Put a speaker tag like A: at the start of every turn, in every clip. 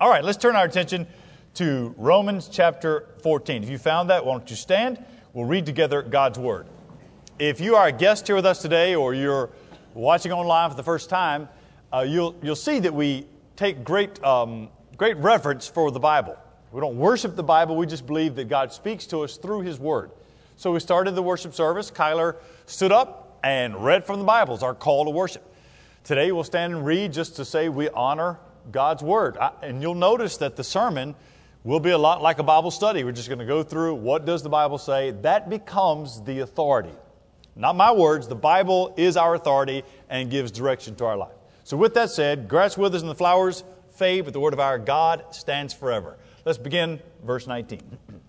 A: All right, let's turn our attention to Romans chapter 14. If you found that, why don't you stand? We'll read together God's Word. If you are a guest here with us today or you're watching online for the first time, uh, you'll, you'll see that we take great, um, great reverence for the Bible. We don't worship the Bible, we just believe that God speaks to us through His Word. So we started the worship service. Kyler stood up and read from the Bible. It's our call to worship. Today we'll stand and read just to say we honor God's Word. I, and you'll notice that the sermon will be a lot like a Bible study. We're just going to go through what does the Bible say. That becomes the authority. Not my words, the Bible is our authority and gives direction to our life. So, with that said, grass withers and the flowers fade, but the word of our God stands forever. Let's begin verse 19.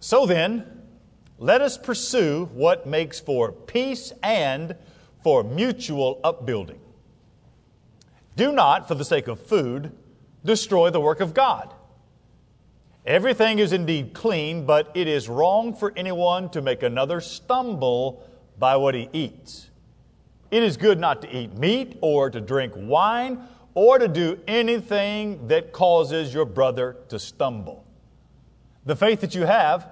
A: So then, let us pursue what makes for peace and for mutual upbuilding. Do not, for the sake of food, destroy the work of God. Everything is indeed clean, but it is wrong for anyone to make another stumble by what he eats. It is good not to eat meat or to drink wine or to do anything that causes your brother to stumble. The faith that you have,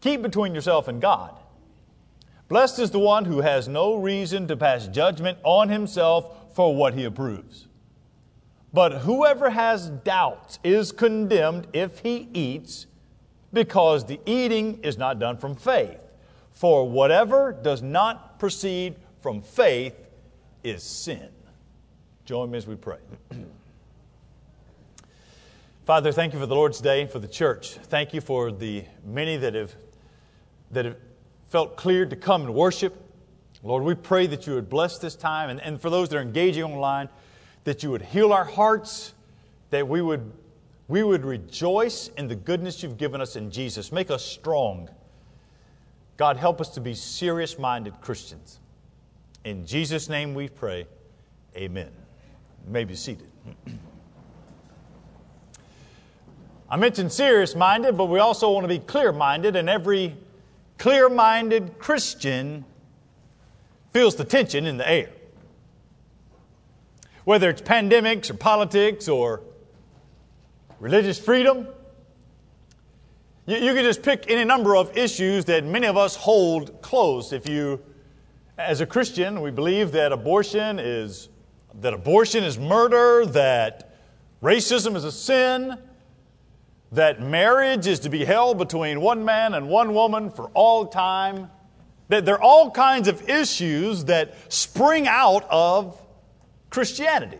A: keep between yourself and God. Blessed is the one who has no reason to pass judgment on himself for what he approves. But whoever has doubts is condemned if he eats, because the eating is not done from faith. For whatever does not proceed from faith is sin. Join me as we pray. Father, thank you for the Lord's Day, and for the church. Thank you for the many that have, that have felt cleared to come and worship. Lord, we pray that you would bless this time, and, and for those that are engaging online, that you would heal our hearts, that we would, we would rejoice in the goodness you've given us in Jesus. Make us strong. God, help us to be serious minded Christians. In Jesus' name we pray. Amen. You may be seated. I mentioned serious minded, but we also want to be clear minded, and every clear minded Christian feels the tension in the air. Whether it's pandemics or politics or religious freedom, you, you can just pick any number of issues that many of us hold close. If you, as a Christian, we believe that abortion is that abortion is murder, that racism is a sin, that marriage is to be held between one man and one woman for all time. That there are all kinds of issues that spring out of Christianity.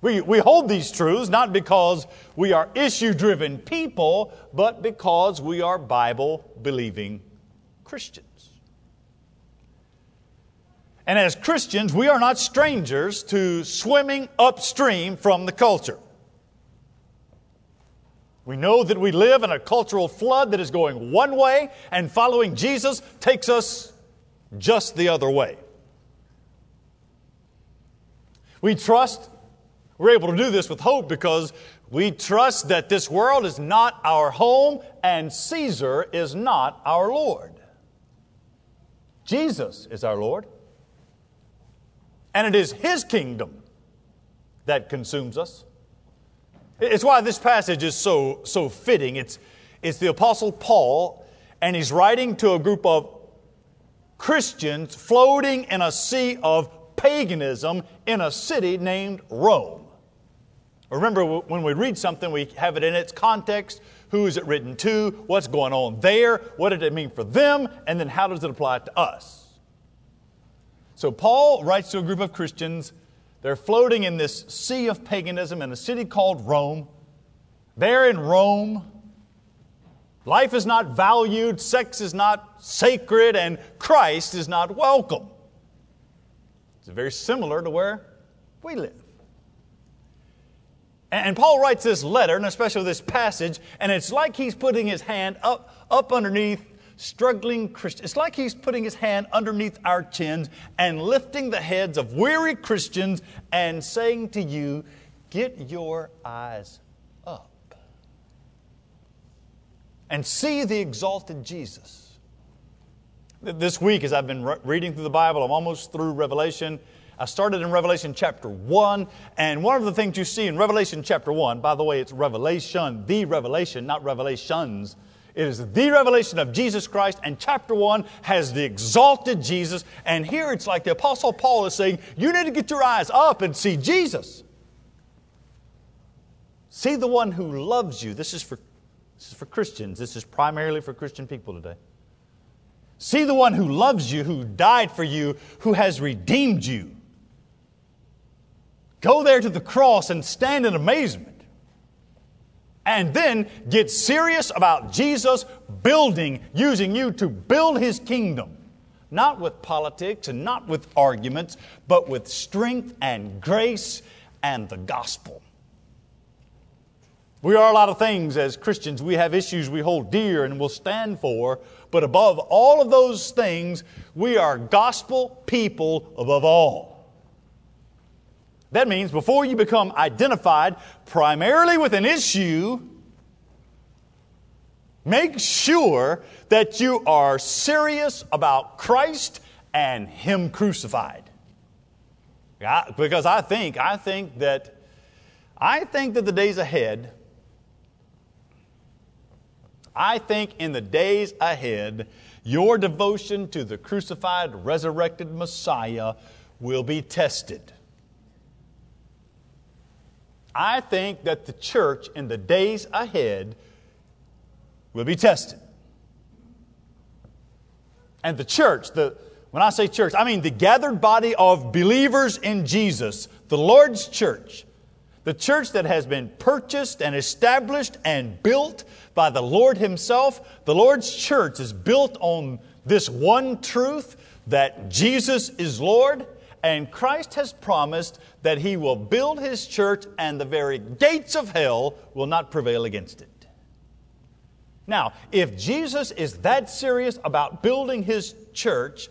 A: We, we hold these truths not because we are issue driven people, but because we are Bible believing Christians. And as Christians, we are not strangers to swimming upstream from the culture. We know that we live in a cultural flood that is going one way, and following Jesus takes us just the other way. We trust, we're able to do this with hope because we trust that this world is not our home and Caesar is not our Lord. Jesus is our Lord. And it is His kingdom that consumes us. It's why this passage is so, so fitting. It's, it's the Apostle Paul, and he's writing to a group of Christians floating in a sea of paganism in a city named Rome. Remember, when we read something, we have it in its context. Who is it written to? What's going on there? What did it mean for them? And then how does it apply to us? So Paul writes to a group of Christians. They're floating in this sea of paganism in a city called Rome. They're in Rome. Life is not valued, sex is not sacred, and Christ is not welcome. It's very similar to where we live. And Paul writes this letter, and especially this passage, and it's like he's putting his hand up, up underneath struggling Christians. It's like he's putting his hand underneath our chins and lifting the heads of weary Christians and saying to you, Get your eyes up and see the exalted Jesus. This week, as I've been re- reading through the Bible, I'm almost through Revelation, I started in Revelation chapter 1, and one of the things you see in Revelation chapter 1, by the way, it's revelation, the revelation, not revelations. It is the revelation of Jesus Christ, and chapter 1 has the exalted Jesus. And here it's like the Apostle Paul is saying, You need to get your eyes up and see Jesus. See the one who loves you. This is for, this is for Christians, this is primarily for Christian people today. See the one who loves you, who died for you, who has redeemed you. Go there to the cross and stand in amazement. And then get serious about Jesus building, using you to build his kingdom. Not with politics and not with arguments, but with strength and grace and the gospel. We are a lot of things as Christians. We have issues we hold dear and will stand for. But above all of those things, we are gospel people above all. That means before you become identified primarily with an issue, make sure that you are serious about Christ and Him crucified. Because I think, I think that, I think that the days ahead, I think in the days ahead, your devotion to the crucified, resurrected Messiah will be tested. I think that the church in the days ahead will be tested. And the church, the, when I say church, I mean the gathered body of believers in Jesus, the Lord's church, the church that has been purchased and established and built by the Lord Himself. The Lord's church is built on this one truth that Jesus is Lord and Christ has promised that He will build His church and the very gates of hell will not prevail against it. Now, if Jesus is that serious about building His church,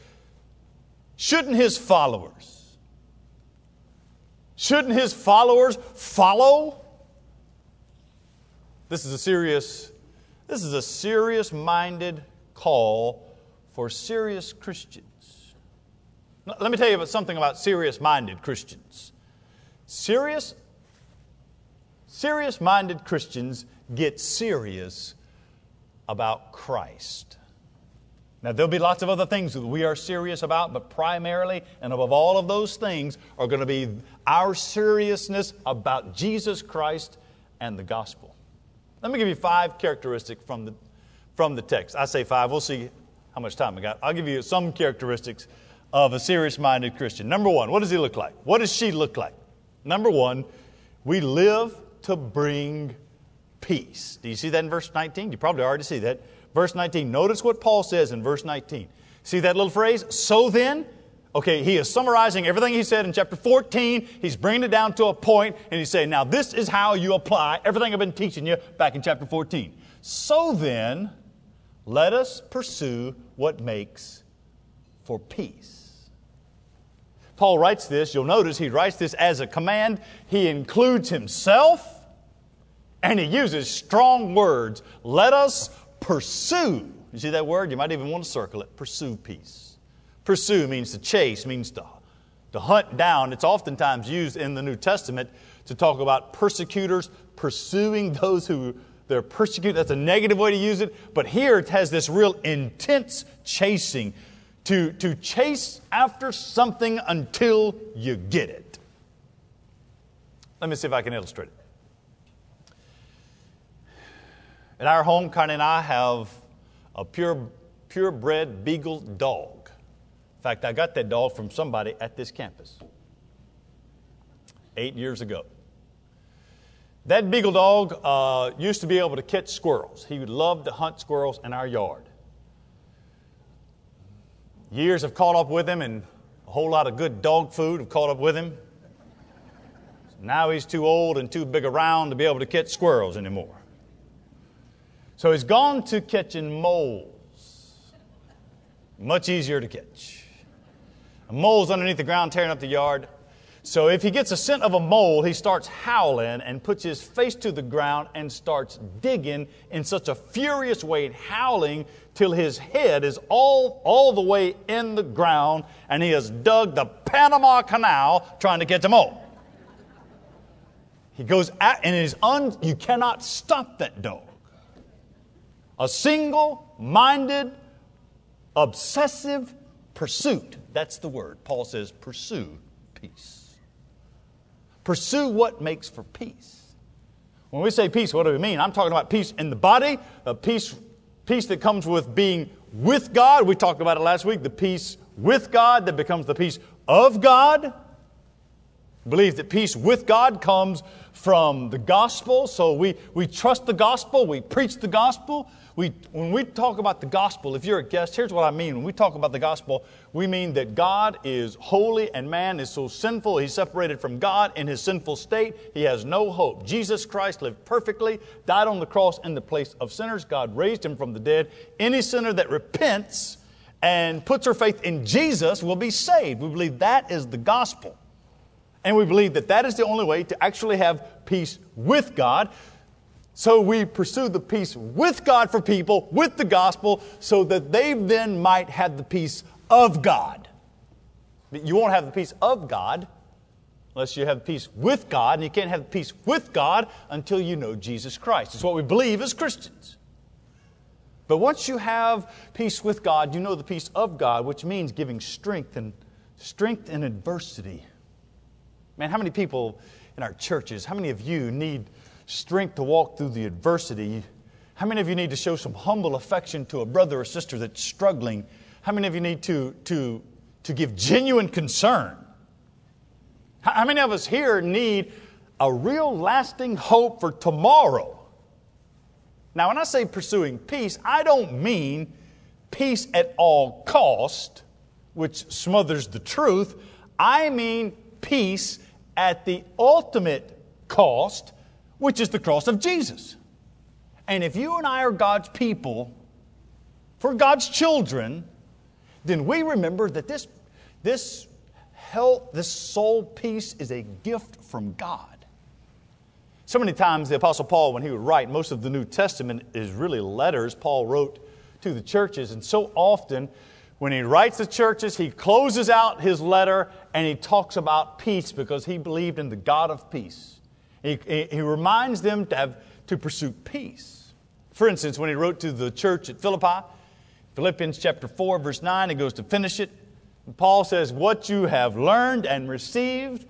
A: shouldn't His followers, shouldn't His followers follow? This is a serious, this is a serious minded call for serious Christians. Let me tell you about something about serious minded Christians. Serious, serious minded Christians get serious about Christ. Now, there'll be lots of other things that we are serious about, but primarily and above all of those things are going to be our seriousness about Jesus Christ and the gospel. Let me give you five characteristics from the, from the text. I say five, we'll see how much time we got. I'll give you some characteristics of a serious minded Christian. Number one, what does he look like? What does she look like? Number one, we live to bring peace. Do you see that in verse 19? You probably already see that. Verse 19. Notice what Paul says in verse 19. See that little phrase? So then, okay, he is summarizing everything he said in chapter 14. He's bringing it down to a point, and he's saying, now this is how you apply everything I've been teaching you back in chapter 14. So then, let us pursue what makes for peace. Paul writes this, you'll notice he writes this as a command. He includes himself and he uses strong words. Let us pursue. You see that word? You might even want to circle it. Pursue peace. Pursue means to chase, means to, to hunt down. It's oftentimes used in the New Testament to talk about persecutors pursuing those who they're persecuted. That's a negative way to use it. But here it has this real intense chasing to, to chase after something until you get it. Let me see if I can illustrate it. At our home, Connie and I have a pure, purebred beagle dog. In fact, I got that dog from somebody at this campus eight years ago. That beagle dog uh, used to be able to catch squirrels. He would love to hunt squirrels in our yard. Years have caught up with him, and a whole lot of good dog food have caught up with him. Now he's too old and too big around to be able to catch squirrels anymore. So he's gone to catching moles. Much easier to catch. A mole's underneath the ground tearing up the yard. So if he gets a scent of a mole, he starts howling and puts his face to the ground and starts digging in such a furious way, and howling till his head is all, all the way in the ground and he has dug the Panama Canal trying to catch a mole. He goes at, and is un, you cannot stop that dog. A single minded, obsessive pursuit. That's the word. Paul says, pursue peace. Pursue what makes for peace. When we say peace, what do we mean? I'm talking about peace in the body, peace, peace that comes with being with God. We talked about it last week. The peace with God that becomes the peace of God. Believe that peace with God comes from the gospel. So we, we trust the gospel, we preach the gospel, we, when we talk about the gospel, if you're a guest, here's what I mean. When we talk about the gospel, we mean that God is holy and man is so sinful. He's separated from God in his sinful state. He has no hope. Jesus Christ lived perfectly, died on the cross in the place of sinners. God raised him from the dead. Any sinner that repents and puts her faith in Jesus will be saved. We believe that is the gospel. And we believe that that is the only way to actually have peace with God. So we pursue the peace with God for people, with the gospel, so that they then might have the peace of God. But you won't have the peace of God unless you have peace with God, and you can't have peace with God until you know Jesus Christ. It's what we believe as Christians. But once you have peace with God, you know the peace of God, which means giving strength and strength in adversity. Man, how many people in our churches, how many of you need strength to walk through the adversity. How many of you need to show some humble affection to a brother or sister that's struggling? How many of you need to, to, to give genuine concern? How many of us here need a real lasting hope for tomorrow? Now, when I say pursuing peace, I don't mean peace at all cost, which smothers the truth. I mean peace at the ultimate cost which is the cross of Jesus. And if you and I are God's people, for God's children, then we remember that this, this health, this soul peace is a gift from God. So many times, the Apostle Paul, when he would write, most of the New Testament is really letters Paul wrote to the churches. And so often, when he writes the churches, he closes out his letter and he talks about peace because he believed in the God of peace. He, he reminds them to, have, to pursue peace. For instance, when he wrote to the church at Philippi, Philippians chapter 4, verse 9, he goes to finish it. Paul says, What you have learned and received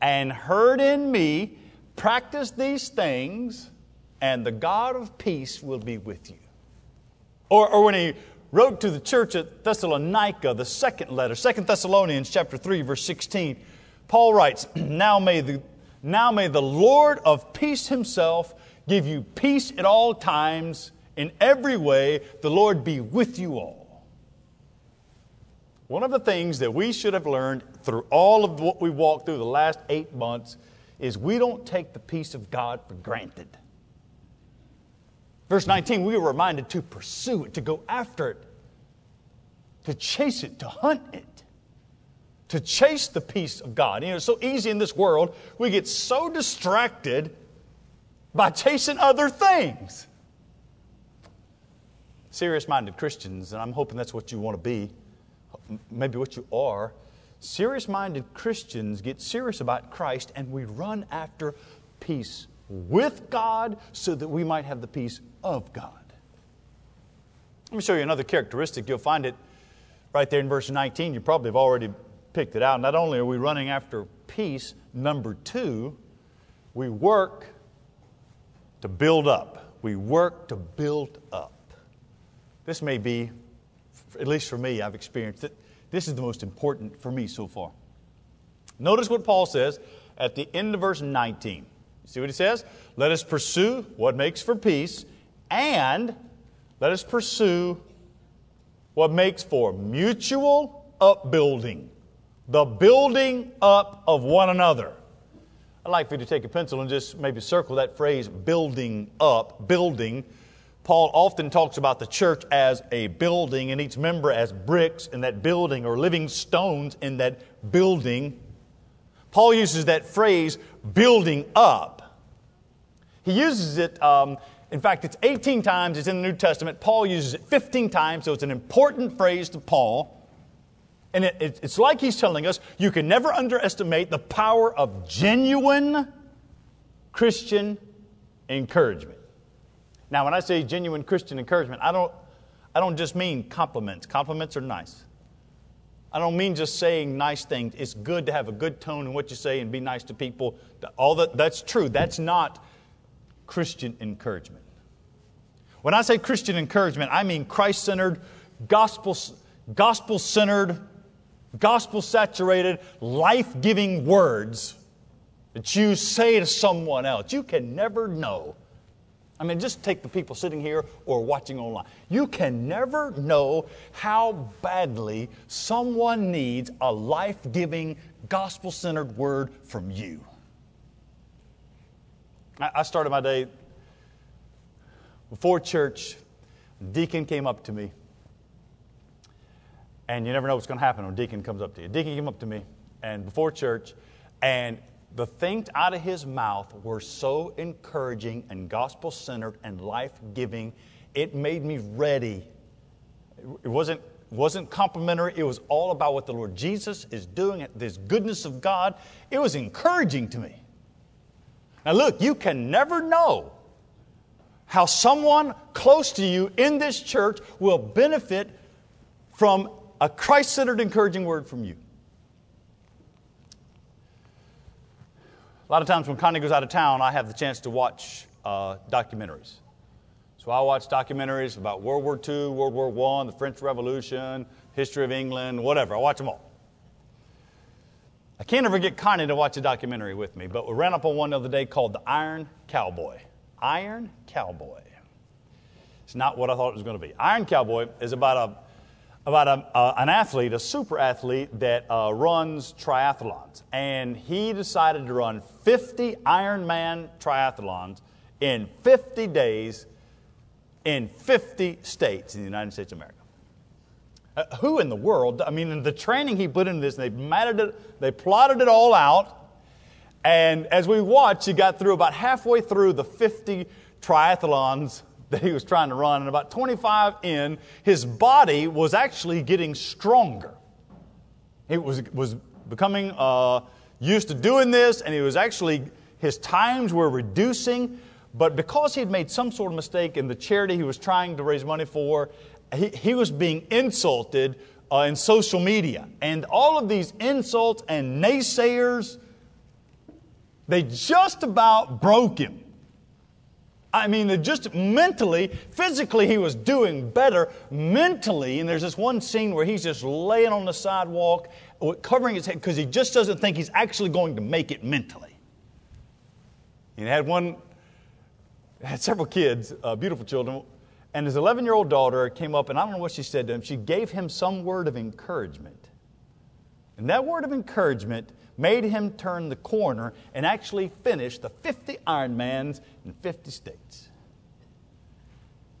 A: and heard in me, practice these things, and the God of peace will be with you. Or, or when he wrote to the church at Thessalonica, the second letter, Second Thessalonians chapter 3, verse 16, Paul writes, Now may the now may the Lord of peace himself give you peace at all times, in every way. The Lord be with you all. One of the things that we should have learned through all of what we walked through the last eight months is we don't take the peace of God for granted. Verse 19, we were reminded to pursue it, to go after it, to chase it, to hunt it to chase the peace of God. You know, it's so easy in this world. We get so distracted by chasing other things. Serious minded Christians, and I'm hoping that's what you want to be, maybe what you are. Serious minded Christians get serious about Christ and we run after peace with God so that we might have the peace of God. Let me show you another characteristic. You'll find it right there in verse 19. You probably have already picked it out. Not only are we running after peace, number two, we work to build up. We work to build up. This may be, at least for me, I've experienced it. This is the most important for me so far. Notice what Paul says at the end of verse 19. You See what he says? Let us pursue what makes for peace, and let us pursue what makes for mutual upbuilding the building up of one another. I'd like for you to take a pencil and just maybe circle that phrase building up, building. Paul often talks about the church as a building and each member as bricks in that building or living stones in that building. Paul uses that phrase, building up. He uses it, um, in fact, it's 18 times, it's in the New Testament. Paul uses it 15 times, so it's an important phrase to Paul. And it, it, it's like he's telling us you can never underestimate the power of genuine Christian encouragement. Now, when I say genuine Christian encouragement, I don't, I don't just mean compliments. Compliments are nice. I don't mean just saying nice things. It's good to have a good tone in what you say and be nice to people. All that, that's true. That's not Christian encouragement. When I say Christian encouragement, I mean Christ centered, gospel centered, gospel saturated, life giving words that you say to someone else. You can never know I mean, just take the people sitting here or watching online. You can never know how badly someone needs a life giving, gospel centered word from you. I started my day before church. Deacon came up to me. And you never know what's going to happen when deacon comes up to you. Deacon came up to me and before church, and the things out of his mouth were so encouraging and gospel centered and life giving. It made me ready. It wasn't, wasn't complimentary, it was all about what the Lord Jesus is doing, this goodness of God. It was encouraging to me. Now, look, you can never know how someone close to you in this church will benefit from a Christ centered, encouraging word from you. A lot of times when Connie goes out of town, I have the chance to watch uh, documentaries. So I watch documentaries about World War II, World War I, the French Revolution, history of England, whatever. I watch them all. I can't ever get Connie to watch a documentary with me, but we ran up on one the other day called The Iron Cowboy. Iron Cowboy. It's not what I thought it was going to be. Iron Cowboy is about a about a, uh, an athlete, a super athlete that uh, runs triathlons. And he decided to run 50 Ironman triathlons in 50 days in 50 states in the United States of America. Uh, who in the world? I mean, the training he put into this, they matted it, they plotted it all out. And as we watched, he got through about halfway through the 50 triathlons that he was trying to run, and about 25 in, his body was actually getting stronger. He was, was becoming uh, used to doing this, and he was actually, his times were reducing. But because he had made some sort of mistake in the charity he was trying to raise money for, he, he was being insulted uh, in social media. And all of these insults and naysayers, they just about broke him. I mean, just mentally, physically, he was doing better. Mentally, and there's this one scene where he's just laying on the sidewalk, covering his head, because he just doesn't think he's actually going to make it mentally. He had one, had several kids, uh, beautiful children, and his 11 year old daughter came up, and I don't know what she said to him. She gave him some word of encouragement. And that word of encouragement made him turn the corner and actually finish the 50 Ironmans in 50 states.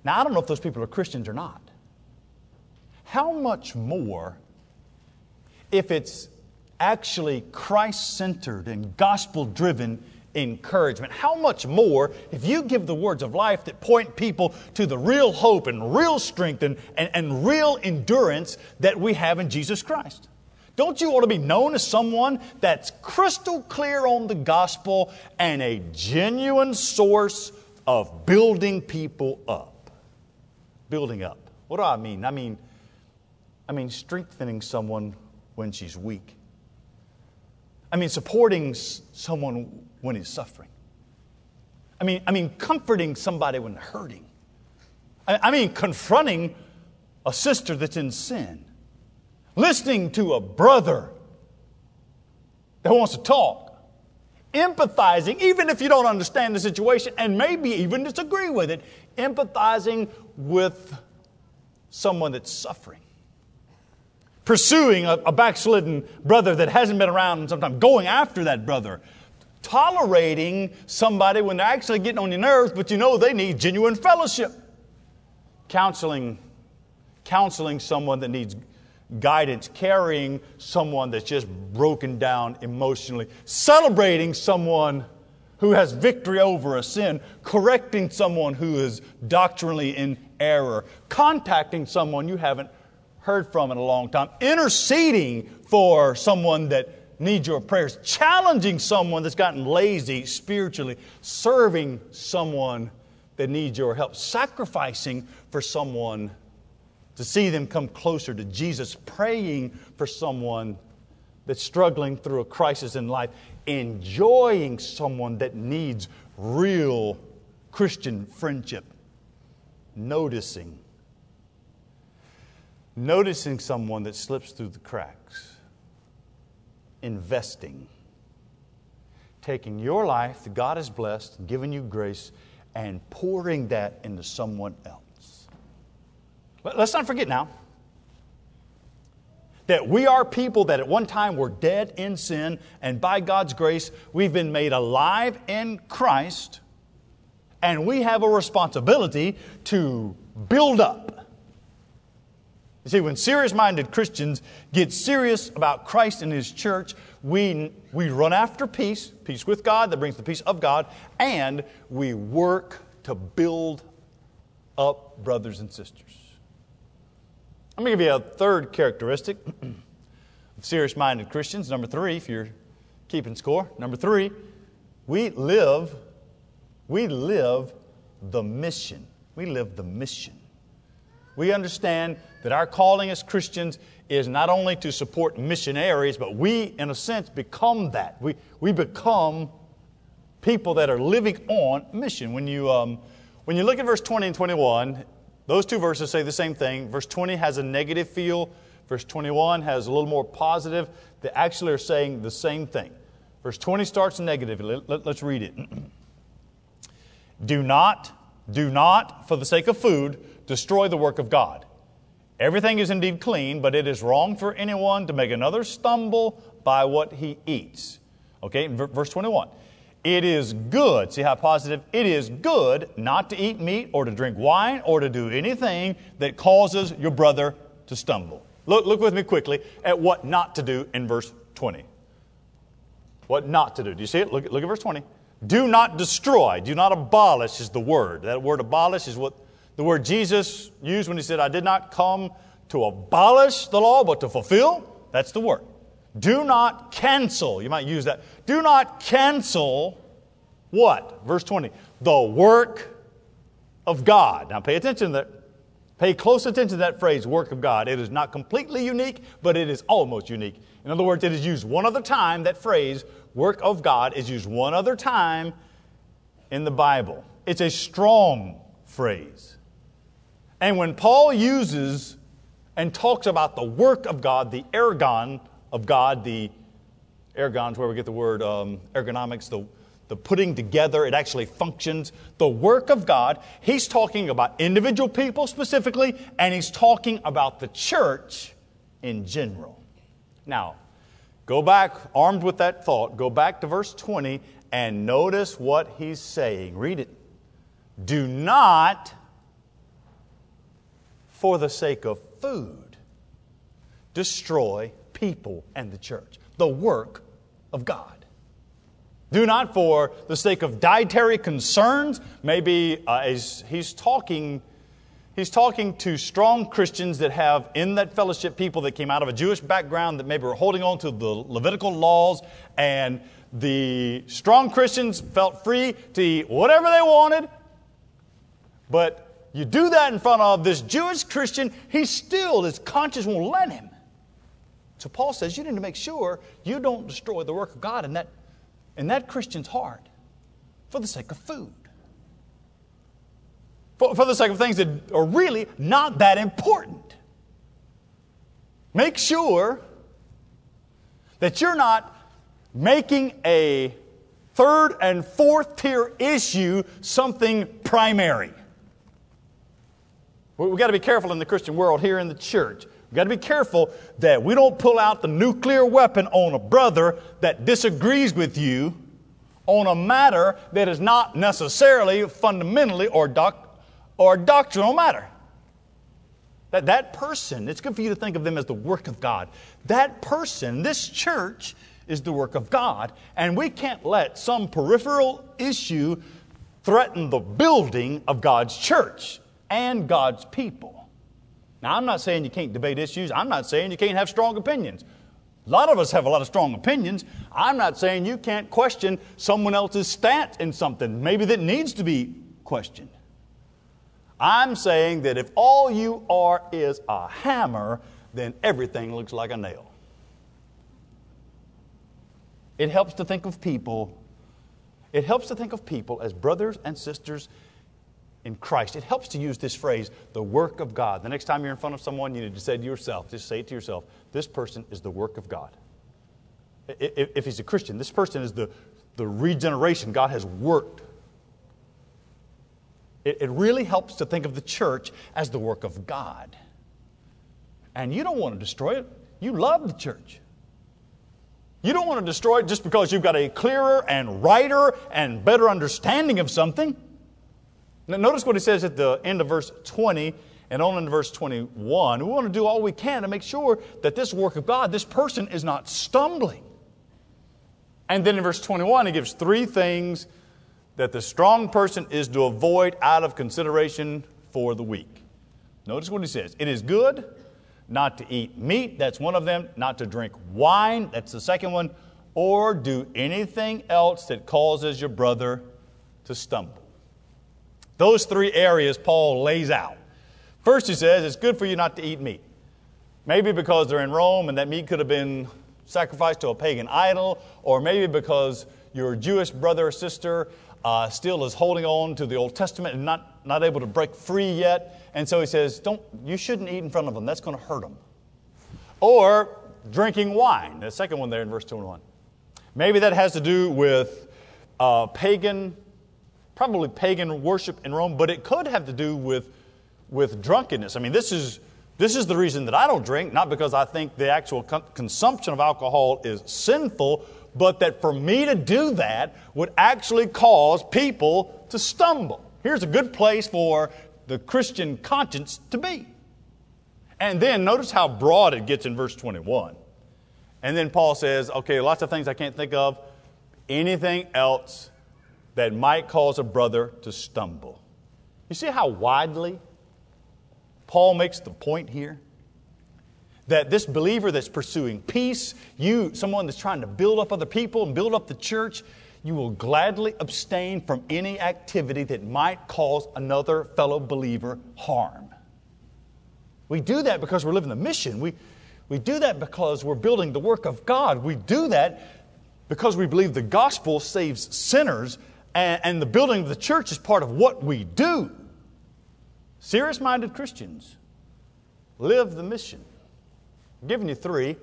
A: Now, I don't know if those people are Christians or not. How much more if it's actually Christ centered and gospel driven encouragement? How much more if you give the words of life that point people to the real hope and real strength and, and, and real endurance that we have in Jesus Christ? Don't you want to be known as someone that's crystal clear on the gospel and a genuine source of building people up? Building up. What do I mean? I mean, I mean strengthening someone when she's weak. I mean supporting someone when he's suffering. I mean, I mean comforting somebody when hurting. I, I mean confronting a sister that's in sin listening to a brother that wants to talk, empathizing, even if you don't understand the situation and maybe even disagree with it, empathizing with someone that's suffering. Pursuing a, a backslidden brother that hasn't been around and sometimes going after that brother. Tolerating somebody when they're actually getting on your nerves, but you know they need genuine fellowship. Counseling, counseling someone that needs guidance, carrying someone that's just broken down emotionally, celebrating someone who has victory over a sin, correcting someone who is doctrinally in error, contacting someone you haven't heard from in a long time, interceding for someone that needs your prayers, challenging someone that's gotten lazy spiritually, serving someone that needs your help, sacrificing for someone to see them come closer to Jesus, praying for someone that's struggling through a crisis in life, enjoying someone that needs real Christian friendship, noticing. Noticing someone that slips through the cracks, investing, taking your life that God has blessed, given you grace, and pouring that into someone else. Let's not forget now that we are people that at one time were dead in sin, and by God's grace, we've been made alive in Christ, and we have a responsibility to build up. You see, when serious minded Christians get serious about Christ and His church, we, we run after peace, peace with God that brings the peace of God, and we work to build up brothers and sisters. I'm going to give you a third characteristic of serious minded Christians. Number three, if you're keeping score. Number three, we live, we live the mission. We live the mission. We understand that our calling as Christians is not only to support missionaries, but we, in a sense, become that. We, we become people that are living on mission. When you, um, when you look at verse 20 and 21, those two verses say the same thing. Verse 20 has a negative feel, verse 21 has a little more positive. They actually are saying the same thing. Verse 20 starts negative. Let, us read it. do not, do not, for the sake of food, destroy the work of God. Everything is indeed clean, but it is wrong for anyone to make another stumble by what he eats. Okay, verse 21. It is good, see how positive? It is good not to eat meat or to drink wine or to do anything that causes your brother to stumble. Look, look with me quickly at what not to do in verse 20. What not to do. Do you see it? Look, look at verse 20. Do not destroy, do not abolish is the word. That word abolish is what the word Jesus used when he said, I did not come to abolish the law, but to fulfill. That's the word. Do not cancel. You might use that. Do not cancel what? Verse 20. The work of God. Now pay attention to that. Pay close attention to that phrase, work of God. It is not completely unique, but it is almost unique. In other words, it is used one other time. That phrase, work of God, is used one other time in the Bible. It's a strong phrase. And when Paul uses and talks about the work of God, the ergon of God, the ergon's where we get the word um, ergonomics, the, the putting together, it actually functions. The work of God, he's talking about individual people specifically, and he's talking about the church in general. Now, go back, armed with that thought, go back to verse 20 and notice what he's saying. Read it. Do not, for the sake of food, destroy people and the church, the work of God. Do not for the sake of dietary concerns, maybe uh, as he's talking, he's talking to strong Christians that have in that fellowship people that came out of a Jewish background that maybe were holding on to the Levitical laws, and the strong Christians felt free to eat whatever they wanted, but you do that in front of this Jewish Christian, he still, his conscience won't let him. So Paul says you need to make sure you don't destroy the work of God in that, in that Christian's heart for the sake of food. For, for the sake of things that are really not that important. Make sure that you're not making a third and fourth tier issue something primary. We've got to be careful in the Christian world here in the church. We've got to be careful that we don't pull out the nuclear weapon on a brother that disagrees with you on a matter that is not necessarily fundamentally or, doc, or doctrinal matter. That, that person, it's good for you to think of them as the work of God. That person, this church, is the work of God. And we can't let some peripheral issue threaten the building of God's church and God's people. Now, I'm not saying you can't debate issues. I'm not saying you can't have strong opinions. A lot of us have a lot of strong opinions. I'm not saying you can't question someone else's stance in something, maybe that needs to be questioned. I'm saying that if all you are is a hammer, then everything looks like a nail. It helps to think of people, it helps to think of people as brothers and sisters in Christ. It helps to use this phrase, the work of God. The next time you're in front of someone, you need to say to yourself, just say it to yourself, this person is the work of God. If he's a Christian, this person is the, the regeneration God has worked it, it really helps to think of the church as the work of God. And you don't want to destroy it. You love the church. You don't want to destroy it just because you've got a clearer and righter and better understanding of something. Now, notice what he says at the end of verse 20 and on into verse 21. We want to do all we can to make sure that this work of God, this person is not stumbling. And then in verse 21, he gives three things that the strong person is to avoid out of consideration for the weak. Notice what he says it is good not to eat meat, that's one of them, not to drink wine, that's the second one, or do anything else that causes your brother to stumble. Those three areas Paul lays out. First, he says it's good for you not to eat meat. Maybe because they're in Rome and that meat could have been sacrificed to a pagan idol, or maybe because your Jewish brother or sister uh, still is holding on to the Old Testament and not, not able to break free yet. And so he says, Don't, You shouldn't eat in front of them. That's going to hurt them. Or drinking wine, the second one there in verse 21. Maybe that has to do with uh, pagan, probably pagan worship in Rome, but it could have to do with, with drunkenness. I mean, this is, this is the reason that I don't drink, not because I think the actual con- consumption of alcohol is sinful, but that for me to do that would actually cause people to stumble. Here's a good place for the Christian conscience to be. And then notice how broad it gets in verse 21. And then Paul says, okay, lots of things I can't think of. Anything else that might cause a brother to stumble. You see how widely Paul makes the point here? that this believer that's pursuing peace, you, someone that's trying to build up other people and build up the church, you will gladly abstain from any activity that might cause another fellow believer harm. We do that because we're living the mission. We, we do that because we're building the work of God. We do that because we believe the gospel saves sinners and, and the building of the church is part of what we do. Serious minded Christians live the mission. I'm giving you three.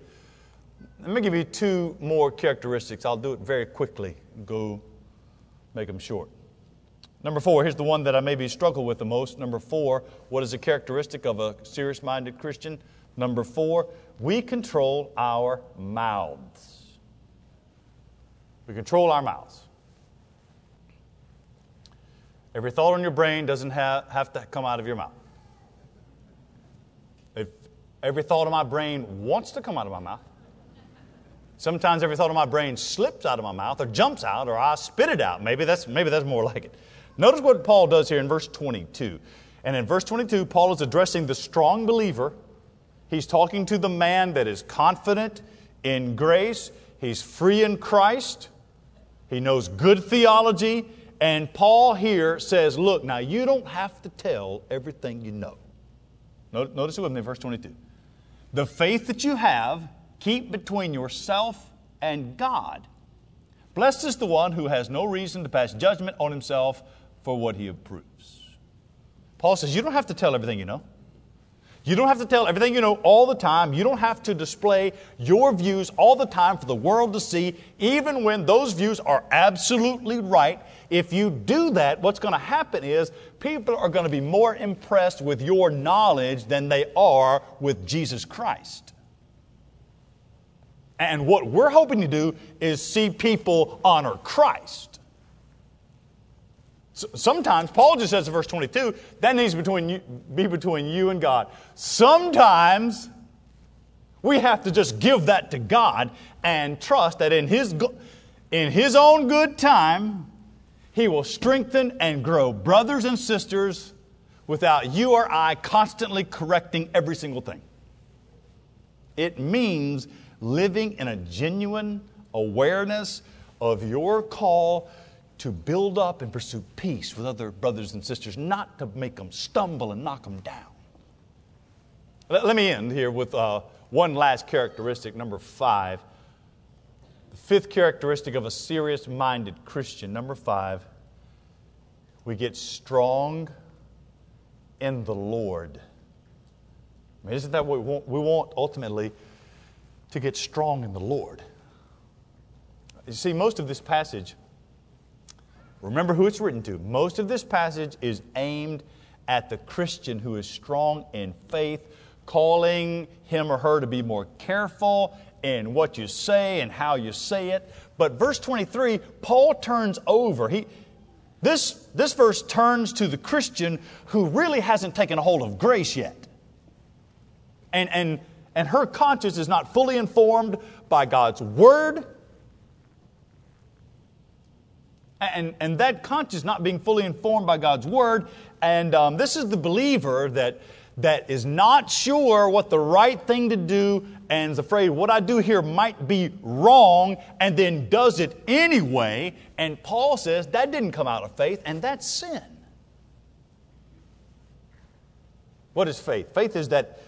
A: Let me give you two more characteristics. I'll do it very quickly. Go make them short. Number four, here's the one that I maybe struggle with the most. Number four, what is a characteristic of a serious minded Christian? Number four, we control our mouths. We control our mouths. Every thought in your brain doesn't have, have to come out of your mouth. If every thought of my brain wants to come out of my mouth. Sometimes every thought of my brain slips out of my mouth or jumps out or I spit it out. Maybe that's, maybe that's more like it. Notice what Paul does here in verse 22. And in verse 22, Paul is addressing the strong believer. He's talking to the man that is confident in grace. He's free in Christ. He knows good theology. And Paul here says, Look, now you don't have to tell everything you know. Notice it with me, verse 22. The faith that you have, keep between yourself and God. Blessed is the one who has no reason to pass judgment on himself for what he approves. Paul says, You don't have to tell everything you know. You don't have to tell everything you know all the time. You don't have to display your views all the time for the world to see, even when those views are absolutely right. If you do that, what's going to happen is people are going to be more impressed with your knowledge than they are with Jesus Christ. And what we're hoping to do is see people honor Christ. Sometimes, Paul just says in verse 22, that needs between you, be between you and God. Sometimes, we have to just give that to God and trust that in His, in His own good time, He will strengthen and grow brothers and sisters without you or I constantly correcting every single thing. It means living in a genuine awareness of your call to build up and pursue peace with other brothers and sisters, not to make them stumble and knock them down. Let, let me end here with uh, one last characteristic, number five. The fifth characteristic of a serious minded Christian, number five, we get strong in the Lord. I mean, isn't that what we want? We want ultimately to get strong in the Lord. You see, most of this passage, remember who it's written to. Most of this passage is aimed at the Christian who is strong in faith, calling him or her to be more careful in what you say and how you say it. But verse 23, Paul turns over. He, this, this verse turns to the Christian who really hasn't taken a hold of grace yet. And, and, and her conscience is not fully informed by God's Word. And, and that conscience not being fully informed by God's Word. And um, this is the believer that, that is not sure what the right thing to do and is afraid what I do here might be wrong and then does it anyway. And Paul says that didn't come out of faith and that's sin. What is faith? Faith is that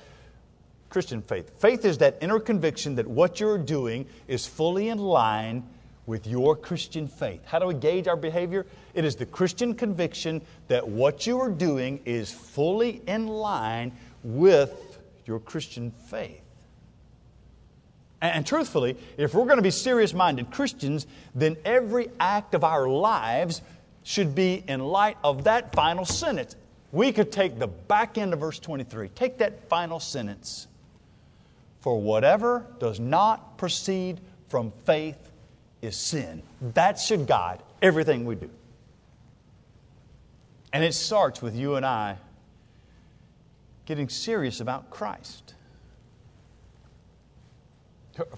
A: Christian faith. Faith is that inner conviction that what you're doing is fully in line with your Christian faith. How do we gauge our behavior? It is the Christian conviction that what you are doing is fully in line with your Christian faith. And, truthfully, if we're going to be serious minded Christians, then every act of our lives should be in light of that final sentence. We could take the back end of verse 23, take that final sentence. For whatever does not proceed from faith is sin. That should guide everything we do. And it starts with you and I getting serious about Christ.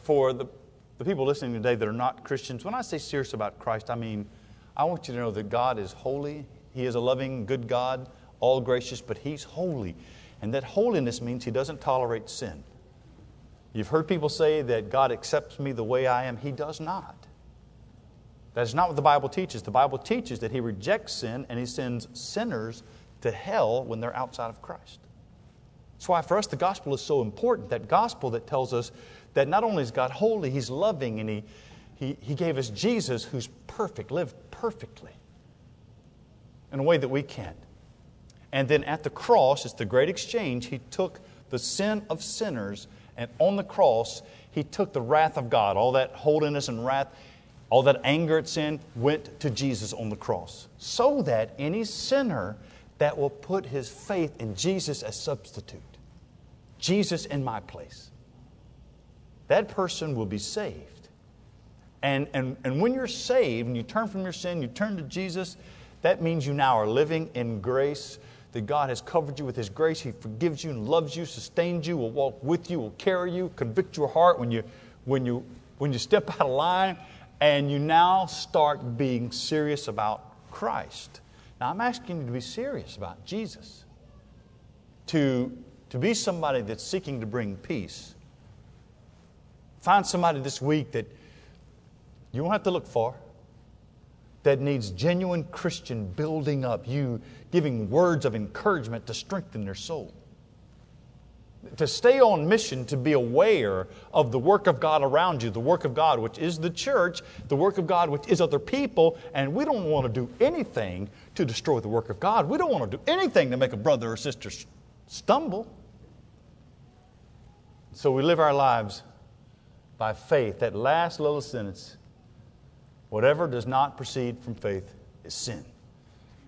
A: For the, the people listening today that are not Christians, when I say serious about Christ, I mean, I want you to know that God is holy. He is a loving, good God, all gracious, but He's holy. And that holiness means He doesn't tolerate sin. You've heard people say that God accepts me the way I am. He does not. That's not what the Bible teaches. The Bible teaches that He rejects sin and He sends sinners to hell when they're outside of Christ. That's why for us the gospel is so important. That gospel that tells us that not only is God holy, He's loving, and He, he, he gave us Jesus who's perfect, lived perfectly in a way that we can't. And then at the cross, it's the great exchange, He took the sin of sinners, and on the cross, He took the wrath of God, all that holiness and wrath all that anger at sin went to Jesus on the cross. So that any sinner that will put his faith in Jesus as substitute, Jesus in my place, that person will be saved. And, and, and when you're saved and you turn from your sin, you turn to Jesus, that means you now are living in grace, that God has covered you with His grace. He forgives you and loves you, sustains you, will walk with you, will carry you, convict your heart when you, when you, when you step out of line and you now start being serious about Christ. Now, I'm asking you to be serious about Jesus, to, to be somebody that's seeking to bring peace. Find somebody this week that you won't have to look for, that needs genuine Christian building up, you giving words of encouragement to strengthen their soul to stay on mission, to be aware of the work of God around you, the work of God, which is the church, the work of God, which is other people, and we don't want to do anything to destroy the work of God. We don't want to do anything to make a brother or sister stumble. So we live our lives by faith. That last little sentence whatever does not proceed from faith is sin.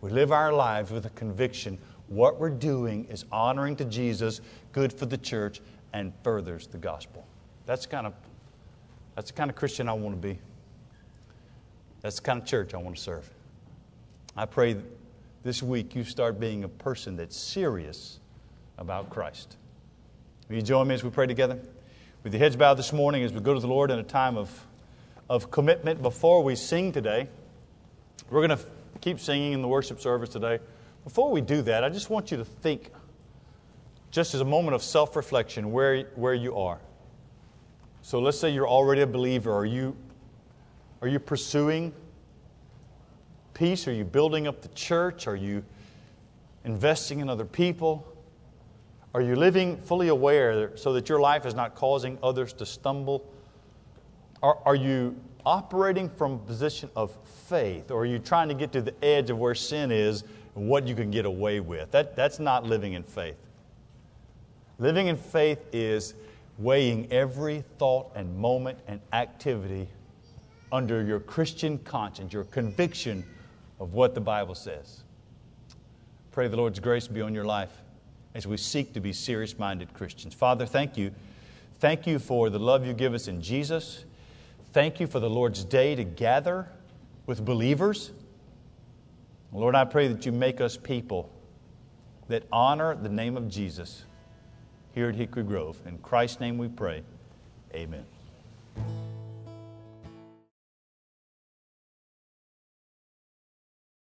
A: We live our lives with a conviction what we're doing is honoring to Jesus, good for the church, and furthers the gospel. That's kind of that's the kind of Christian I want to be. That's the kind of church I want to serve. I pray this week you start being a person that's serious about Christ. Will you join me as we pray together? With your heads bowed this morning as we go to the Lord in a time of, of commitment before we sing today. We're going to keep singing in the worship service today. Before we do that, I just want you to think, just as a moment of self reflection, where, where you are. So let's say you're already a believer. Are you, are you pursuing peace? Are you building up the church? Are you investing in other people? Are you living fully aware so that your life is not causing others to stumble? Are, are you operating from a position of faith? Or are you trying to get to the edge of where sin is and what you can get away with? That, that's not living in faith. Living in faith is weighing every thought and moment and activity under your Christian conscience, your conviction of what the Bible says. Pray the Lord's grace be on your life as we seek to be serious minded Christians. Father, thank you. Thank you for the love you give us in Jesus. Thank you for the Lord's day to gather with believers. Lord, I pray that you make us people that honor the name of Jesus here at Hickory Grove. In Christ's name we pray. Amen.